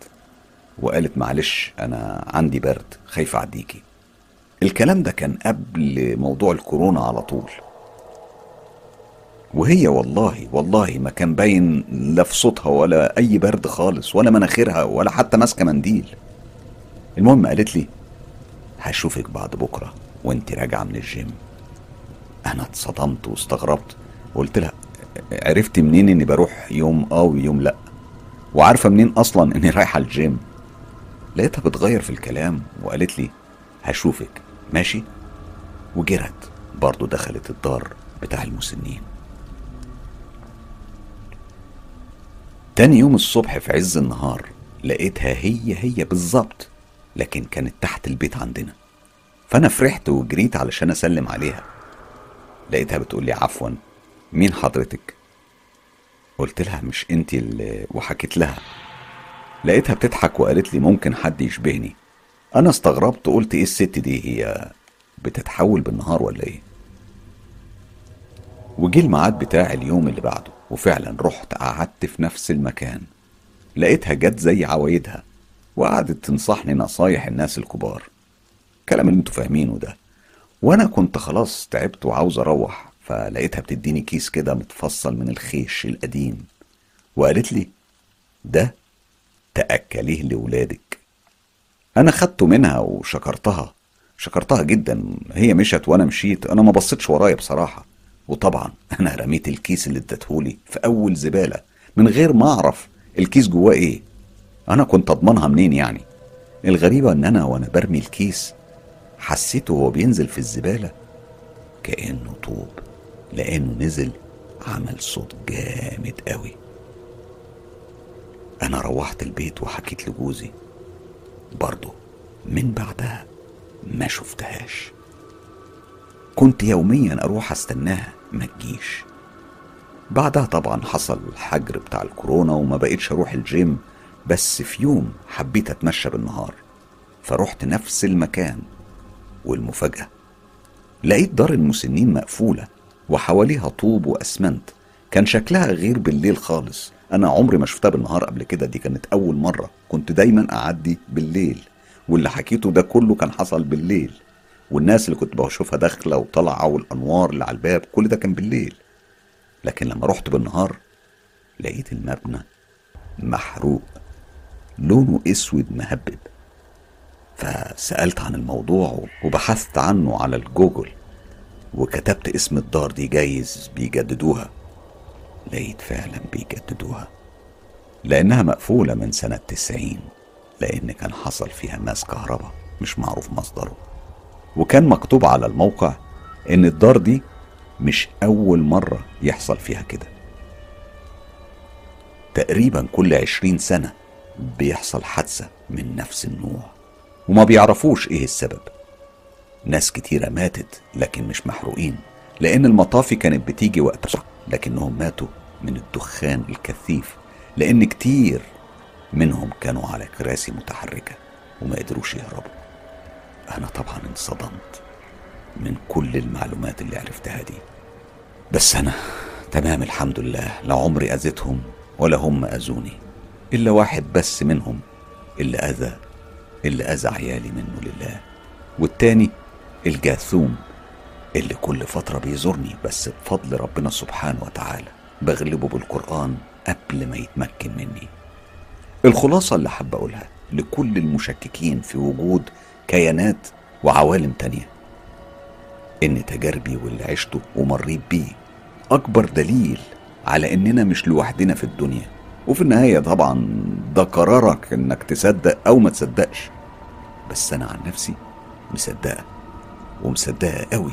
وقالت معلش أنا عندي برد خايفة أعديكي. الكلام ده كان قبل موضوع الكورونا على طول. وهي والله والله ما كان باين لا في صوتها ولا أي برد خالص ولا مناخيرها ولا حتى ماسكة منديل. المهم قالت لي هشوفك بعد بكرة وانت راجعة من الجيم. أنا اتصدمت واستغربت. وقلت لها عرفتي منين إني بروح يوم آه ويوم لأ؟ وعارفة منين أصلا إني رايحه الجيم؟ لقيتها بتغير في الكلام وقالت لي هشوفك. ماشي؟ وجرت. برضه دخلت الدار بتاع المسنين. تاني يوم الصبح في عز النهار لقيتها هي هي بالظبط لكن كانت تحت البيت عندنا. فأنا فرحت وجريت علشان أسلم عليها. لقيتها بتقول لي عفوا. مين حضرتك؟ قلت لها مش انت اللي وحكيت لها. لقيتها بتضحك وقالت لي ممكن حد يشبهني. أنا استغربت قلت إيه الست دي هي بتتحول بالنهار ولا إيه؟ وجي الميعاد بتاع اليوم اللي بعده وفعلا رحت قعدت في نفس المكان. لقيتها جت زي عوايدها وقعدت تنصحني نصايح الناس الكبار. الكلام اللي أنتوا فاهمينه ده. وأنا كنت خلاص تعبت وعاوز أروح. فلقيتها بتديني كيس كده متفصل من الخيش القديم. وقالت لي ده تأكليه لولادك. أنا خدته منها وشكرتها. شكرتها جدا. هي مشت وأنا مشيت. أنا ما بصيتش ورايا بصراحة. وطبعا أنا رميت الكيس اللي ادتهولي في أول زبالة. من غير ما أعرف الكيس جواه إيه. أنا كنت أضمنها منين يعني؟ الغريبة إن أنا وأنا برمي الكيس حسيته وهو بينزل في الزبالة كأنه طوب. لأنه نزل عمل صوت جامد قوي. أنا روحت البيت وحكيت لجوزي. برضه من بعدها ما شفتهاش. كنت يوميا أروح أستناها ما تجيش. بعدها طبعا حصل الحجر بتاع الكورونا وما بقيتش أروح الجيم بس في يوم حبيت أتمشى بالنهار. فرحت نفس المكان والمفاجأة. لقيت دار المسنين مقفولة. وحواليها طوب وأسمنت. كان شكلها غير بالليل خالص. أنا عمري ما شفتها بالنهار قبل كده دي كانت أول مرة كنت دايما أعدي بالليل. واللي حكيته ده كله كان حصل بالليل. والناس اللي كنت بشوفها داخلة وطالعة والأنوار اللي على الباب كل ده كان بالليل. لكن لما رحت بالنهار لقيت المبنى محروق. لونه أسود مهبب. فسألت عن الموضوع وبحثت عنه على الجوجل. وكتبت اسم الدار دي جايز بيجددوها. لقيت فعلا بيجددوها. لأنها مقفولة من سنة تسعين لأن كان حصل فيها ماس كهرباء مش معروف مصدره. وكان مكتوب على الموقع إن الدار دي مش أول مرة يحصل فيها كده. تقريبا كل عشرين سنة بيحصل حادثة من نفس النوع. وما بيعرفوش إيه السبب. ناس كتيرة ماتت لكن مش محروقين. لأن المطافي كانت بتيجي وقت لكنهم ماتوا من الدخان الكثيف. لأن كتير منهم كانوا على كراسي متحركة وما قدروش يهربوا. أنا طبعا انصدمت من كل المعلومات اللي عرفتها دي. بس أنا تمام الحمد لله لا عمري أذيتهم ولا هم أذوني. إلا واحد بس منهم اللي أذى اللي أذى عيالي منه لله. والتاني الجاثوم اللي كل فترة بيزورني بس بفضل ربنا سبحانه وتعالى بغلبه بالقرآن قبل ما يتمكن مني. الخلاصة اللي حابة أقولها لكل المشككين في وجود كيانات وعوالم تانية إن تجاربي واللي عشته ومريت بيه أكبر دليل على إننا مش لوحدنا في الدنيا. وفي النهاية طبعا ده قرارك إنك تصدق أو ما تصدقش. بس أنا عن نفسي مصدقة ومصدقة قوي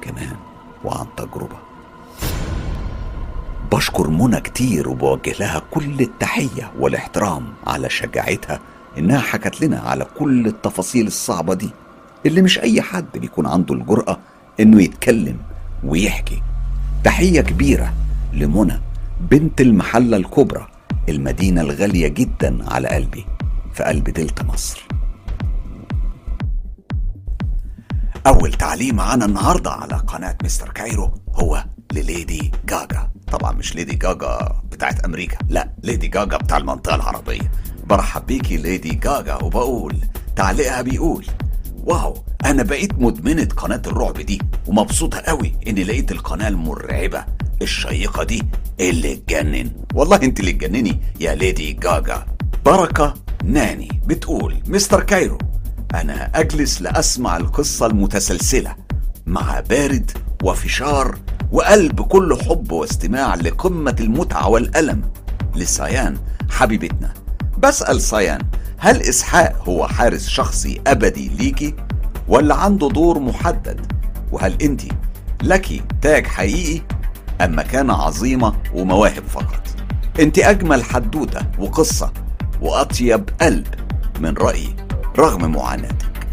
كمان وعن تجربة. بشكر منى كتير وبوجه لها كل التحية والاحترام على شجاعتها إنها حكت لنا على كل التفاصيل الصعبة دي اللي مش أي حد بيكون عنده الجرأة إنه يتكلم ويحكي. تحية كبيرة لمنى بنت المحلة الكبرى المدينة الغالية جدا على قلبي في قلب دلتا مصر. أول تعليق معانا النهاردة على قناة مستر كايرو هو لليدي جاجا. طبعا مش ليدي جاجا بتاعت أمريكا لا ليدي جاجا بتاع المنطقة العربية. برحب بيكي ليدي جاجا وبقول تعليقها بيقول wow أنا بقيت مدمنة قناة الرعب دي ومبسوطة قوي إني لقيت القناة المرعبة الشيقة دي اللي تجنن. والله أنت اللي تجنني يا ليدي جاجا. بركة ناني بتقول مستر كايرو أنا أجلس لأسمع القصة المتسلسلة مع بارد وفشار وقلب كله حب واستماع لقمة المتعة والألم لسيان حبيبتنا. بسأل سيان هل إسحاق هو حارس شخصي أبدي ليكي ولا عنده دور محدد؟ وهل أنت لك تاج حقيقي أم مكانة عظيمة ومواهب فقط؟ أنت أجمل حدوتة وقصة وأطيب قلب من رأيي. رغم معاناتك.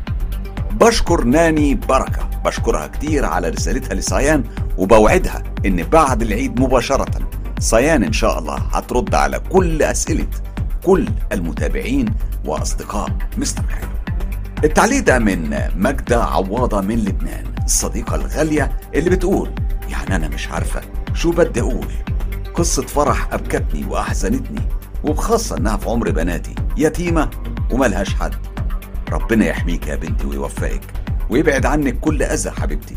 بشكر ناني بركة. بشكرها كتير على رسالتها لسيان وبوعدها إن بعد العيد مباشرة سيان إن شاء الله هترد على كل أسئلة كل المتابعين وأصدقاء مستر كايرو التعليق ده من ماجدة عواضة من لبنان الصديقة الغالية اللي بتقول يعني أنا مش عارفة شو بدي أقول. قصة فرح أبكتني وأحزنتني وبخاصة إنها في عمر بناتي يتيمة وملهاش حد. ربنا يحميك يا بنتي ويوفقك ويبعد عنك كل أذى حبيبتي.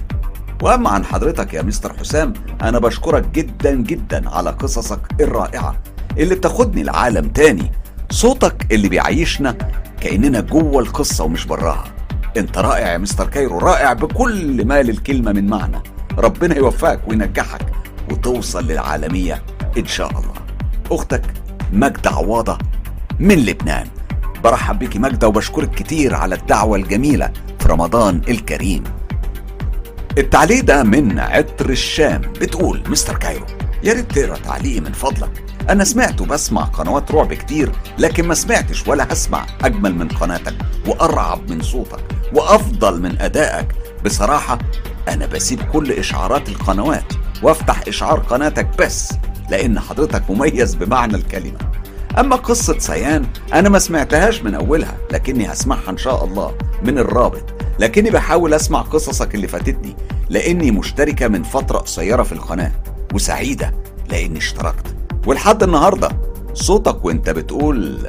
وأما عن حضرتك يا مستر حسام أنا بشكرك جدا جدا على قصصك الرائعة اللي بتاخدني لعالم تاني. صوتك اللي بيعيشنا كأننا جوه القصة ومش براها. أنت رائع يا مستر كايرو رائع بكل ما للكلمة من معنى. ربنا يوفقك وينجحك وتوصل للعالمية إن شاء الله. أختك ماجدة عواضة من لبنان. برحب بيكي ماجدة وبشكرك كتير على الدعوة الجميلة في رمضان الكريم. التعليق ده من عطر الشام بتقول مستر كايرو يا ريت تقرأ تعليقي من فضلك. أنا سمعت وبسمع قنوات رعب كتير لكن ما سمعتش ولا هسمع أجمل من قناتك وأرعب من صوتك وأفضل من أدائك. بصراحة أنا بسيب كل إشعارات القنوات وأفتح إشعار قناتك بس لأن حضرتك مميز بمعنى الكلمة. أما قصة سيان أنا ما سمعتهاش من أولها لكني هسمعها إن شاء الله من الرابط. لكني بحاول أسمع قصصك اللي فاتتني لأني مشتركة من فترة قصيرة في القناة وسعيدة لأني اشتركت. ولحد النهارده صوتك وأنت بتقول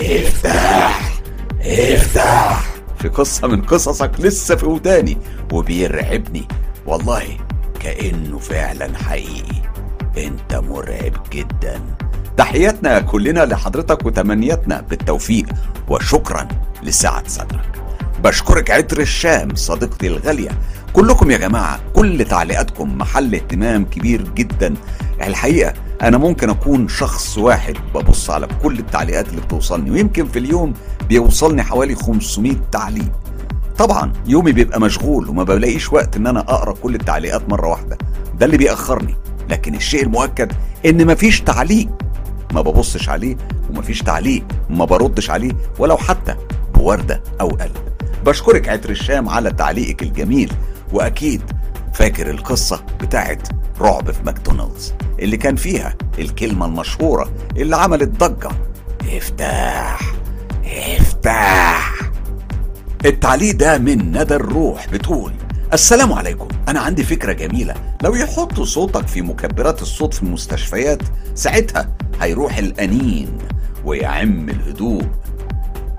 افتح افتح في قصة من قصصك لسه في وداني وبيرعبني. والله كأنه فعلا حقيقي. أنت مرعب جدا. تحياتنا كلنا لحضرتك وتمنياتنا بالتوفيق وشكرا لسعة صدرك. بشكرك عطر الشام صديقتي الغالية. كلكم يا جماعة كل تعليقاتكم محل اهتمام كبير جدا. الحقيقة أنا ممكن أكون شخص واحد ببص على كل التعليقات اللي بتوصلني ويمكن في اليوم بيوصلني حوالي 500 تعليق. طبعا يومي بيبقى مشغول وما بلاقيش وقت إن أنا أقرأ كل التعليقات مرة واحدة. ده اللي بيأخرني. لكن الشيء المؤكد إن مفيش تعليق. ما ببصش عليه ومفيش تعليق ما بردش عليه ولو حتى بوردة أو قلب بشكرك عطر الشام على تعليقك الجميل وأكيد فاكر القصة بتاعت رعب في ماكدونالدز اللي كان فيها الكلمة المشهورة اللي عملت ضجة. افتح افتح التعليق ده من ندى الروح بتقول السلام عليكم. أنا عندي فكرة جميلة. لو يحطوا صوتك في مكبرات الصوت في المستشفيات ساعتها هيروح الأنين ويعم الهدوء.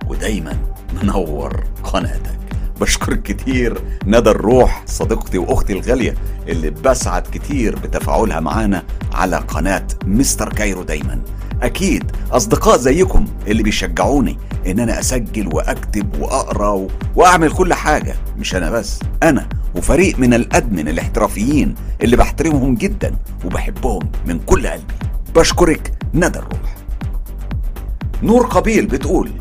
ودايما منور قناتك. بشكرك كتير. ندى الروح صديقتي وأختي الغالية اللي بسعد كتير بتفاعلها معانا على قناة مستر كايرو دايما. أكيد أصدقاء زيكم اللي بيشجعوني إن أنا أسجل وأكتب وأقرأ و... وأعمل كل حاجة مش أنا بس أنا وفريق من الأدمن الاحترافيين اللي بحترمهم جدا وبحبهم من كل قلبي. بشكرك ندى الروح. نور قبيل بتقول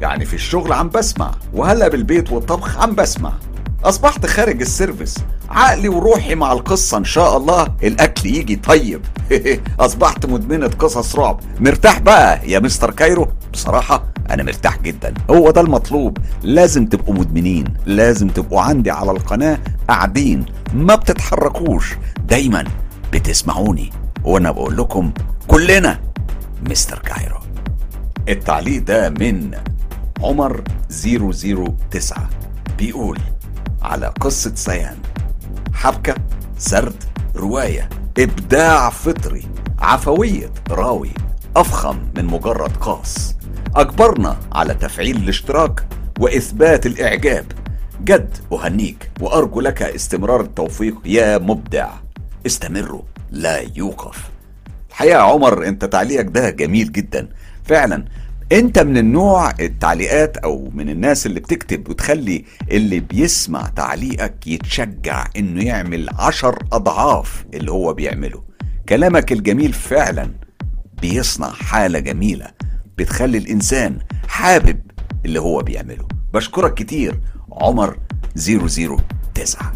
يعني في الشغل عم بسمع وهلأ بالبيت والطبخ عم بسمع. أصبحت خارج ال service. عقلي وروحي مع القصة إن شاء الله الأكل يجي طيب. أصبحت مدمنة قصص رعب. مرتاح بقى يا مستر كايرو. بصراحة أنا مرتاح جدا. هو ده المطلوب. لازم تبقوا مدمنين. لازم تبقوا عندي على القناة قاعدين. ما بتتحركوش. دايما بتسمعوني. وأنا بقول لكم كلنا مستر كايرو. التعليق ده من عمر 009 بيقول على قصة سيان حبكة سرد رواية إبداع فطري عفوية راوي أفخم من مجرد قاص. أجبرنا على تفعيل الاشتراك وإثبات الإعجاب. جد أهنيك وأرجو لك استمرار التوفيق يا مبدع. استمروا لا يوقف. الحقيقة يا عمر أنت تعليقك ده جميل جدا. فعلا انت من النوع التعليقات أو من الناس اللي بتكتب وتخلي اللي بيسمع تعليقك يتشجع انه يعمل عشر اضعاف اللي هو بيعمله. كلامك الجميل فعلا بيصنع حالة جميلة بتخلي الإنسان حابب اللي هو بيعمله. بشكرك كتير عمر 009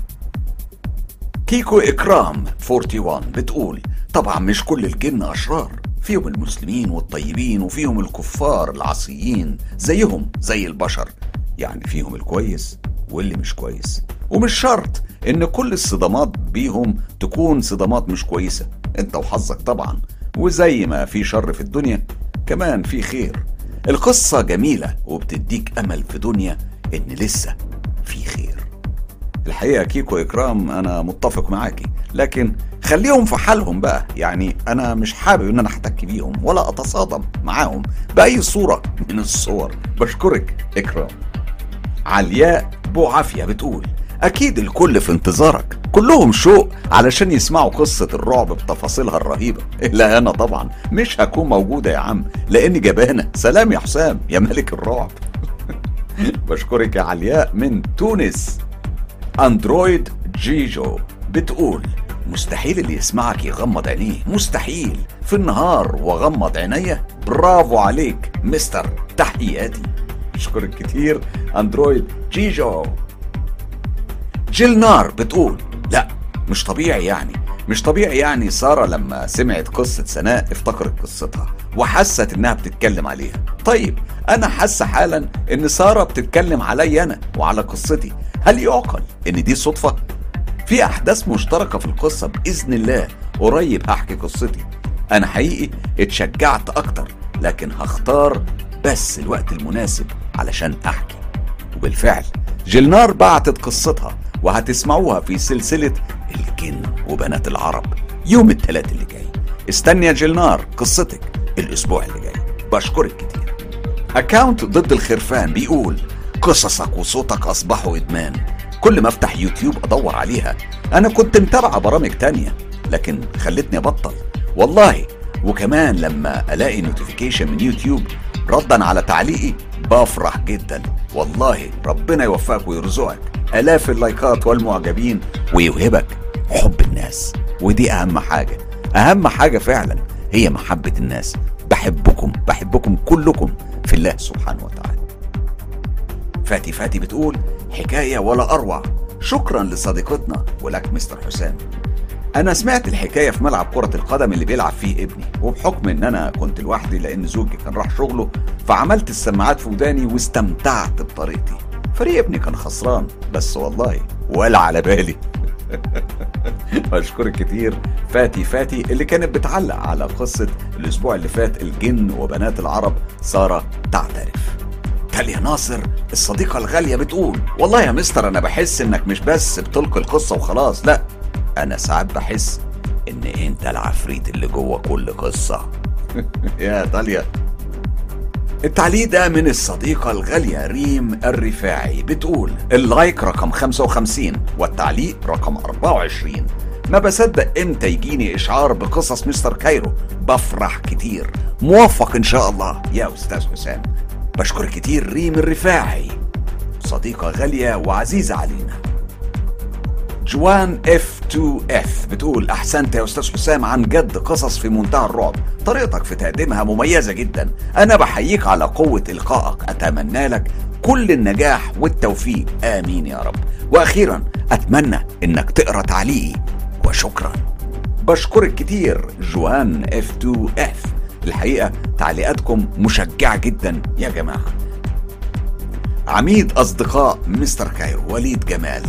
كيكو إكرام 41 بتقول طبعا مش كل الجن أشرار فيهم المسلمين والطيبين وفيهم الكفار العصيين زيهم زي البشر يعني فيهم الكويس واللي مش كويس. ومش شرط إن كل الصدمات بيهم تكون صدمات مش كويسة أنت وحظك طبعا. وزي ما في شر في الدنيا كمان في خير. القصة جميلة وبتديك أمل في دنيا إن لسه في خير. الحقيقة كيكو إكرام أنا متفق معاكي لكن خليهم في حالهم بقى. يعني أنا مش حابب إن أنا أحتك بيهم ولا أتصادم معاهم بأي صورة من الصور. بشكرك إكرام. علياء بو عافية بتقول أكيد الكل في انتظارك. كلهم شوق علشان يسمعوا قصة الرعب بتفاصيلها الرهيبة. إلا أنا طبعا مش هكون موجودة يا عم. لأني جبانة. سلام يا حسام يا ملك الرعب. بشكرك يا علياء من تونس. أندرويد جيجو. بتقول مستحيل اللي يسمعك يغمض عينيه. مستحيل. في النهار واغمض عينيا برافو عليك مستر تحياتي اشكرك كتير أندرويد جيجو. جيل نار بتقول لا مش طبيعي يعني. مش طبيعي يعني سارة لما سمعت قصة سناء افتكرت قصتها وحست إنها بتتكلم عليها. طيب أنا حاسة حالا إن سارة بتتكلم علي أنا وعلى قصتي. هل يعقل إن دي صدفة؟ في أحداث مشتركة في القصة بإذن الله قريب هحكي قصتي. أنا حقيقي اتشجعت أكتر لكن هختار بس الوقت المناسب علشان أحكي. وبالفعل جلنار بعتت قصتها وهتسمعوها في سلسلة الجن وبنات العرب يوم الثلاث اللي جاي. استني يا جلنار قصتك الأسبوع اللي جاي. بشكرك كتير. account ضد الخرفان بيقول قصصك وصوتك أصبحوا إدمان. كل ما أفتح يوتيوب أدور عليها. أنا كنت متابعة برامج تانية لكن خلتني أبطل. والله وكمان لما ألاقي notification من يوتيوب ردا على تعليقي بفرح جدا. والله ربنا يوفقك ويرزقك. آلاف اللايكات والمعجبين ويوهبك. حب الناس. ودي أهم حاجة. أهم حاجة فعلا هي محبة الناس. بحبكم بحبكم كلكم في الله سبحانه وتعالى. فاتي فاتي بتقول حكاية ولا أروع. شكرا لصديقتنا ولك مستر حسام. أنا سمعت الحكاية في ملعب كرة القدم اللي بيلعب فيه ابني وبحكم إن أنا كنت لوحدي لأن زوجي كان راح شغله فعملت السماعات في وداني واستمتعت بطريقتي. فريق ابني كان خسران بس والله ولا على بالي. بشكرك كتير فاتي فاتي اللي كانت بتعلق على قصة الأسبوع اللي فات الجن وبنات العرب سارة تعترف. تاليا ناصر الصديقة الغالية بتقول والله يا مستر أنا بحس إنك مش بس بتلقي القصة وخلاص لأ أنا ساعات بحس إن أنت العفريت اللي جوه كل قصة. يا تاليا. التعليق ده من الصديقة الغالية ريم الرفاعي بتقول ال like رقم 55 والتعليق رقم 24 ما بصدق إمتى يجيني إشعار بقصص مستر كايرو بفرح كتير. موفق إن شاء الله. يا أستاذ حسام. بشكر كتير ريم الرفاعي صديقة غالية وعزيزة علينا. جوان اف 2 اف بتقول أحسنت يا أستاذ حسام عن جد قصص في منتهى الرعب. طريقتك في تقديمها مميزة جدا. أنا بحييك على قوة إلقائك. أتمنى لك كل النجاح والتوفيق. آمين يا رب. وأخيرا أتمنى إنك تقرأ تعليقي. وشكرا. بشكرك كتير جوان اف 2 اف الحقيقة تعليقاتكم مشجعة جدا يا جماعة. عميد أصدقاء مستر كايرو وليد جمال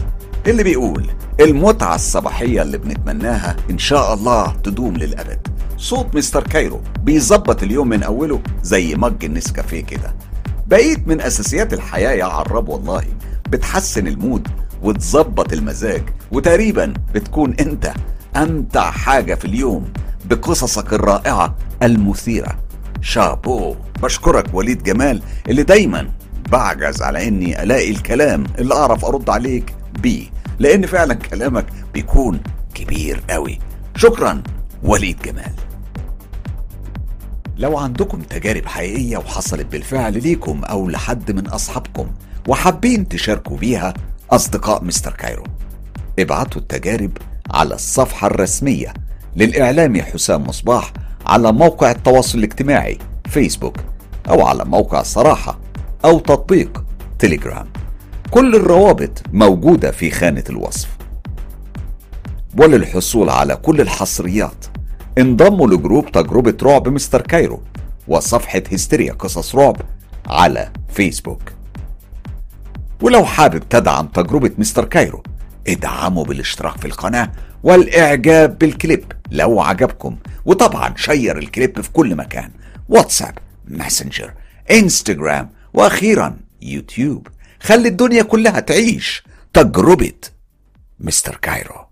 اللي بيقول المتعة الصباحية اللي بنتمناها إن شاء الله تدوم للأبد. صوت مستر كايرو بيظبط اليوم من أوله زي mug النسكافيه كده. بقيت من أساسيات الحياة يا عراب والله. بتحسن المود وتظبط المزاج وتقريبا بتكون أنت أمتع حاجة في اليوم بقصصك الرائعة المثيرة. شابو. بشكرك وليد جمال اللي دايما بعجز على إني ألاقي الكلام اللي أعرف أرد عليك بيه لأن فعلا كلامك بيكون كبير قوي. شكرا وليد جمال. لو عندكم تجارب حقيقية وحصلت بالفعل ليكم أو لحد من أصحابكم وحابين تشاركوا بيها أصدقاء مستر كايرو ابعتوا التجارب على الصفحة الرسمية للإعلامي حسام مصباح على موقع التواصل الاجتماعي فيسبوك أو على موقع صراحة أو تطبيق تليجرام كل الروابط موجودة في خانة الوصف. وللحصول على كل الحصريات انضموا ل group تجربة رعب مستر كايرو وصفحة هستيريا قصص رعب على فيسبوك. ولو حابب تدعم تجربة مستر كايرو ادعموا بالاشتراك في القناة والإعجاب بالكليب لو عجبكم. وطبعا share الكليب في كل مكان. واتساب ماسنجر انستجرام وأخيرا يوتيوب. خلي الدنيا كلها تعيش. تجربة مستر كايرو.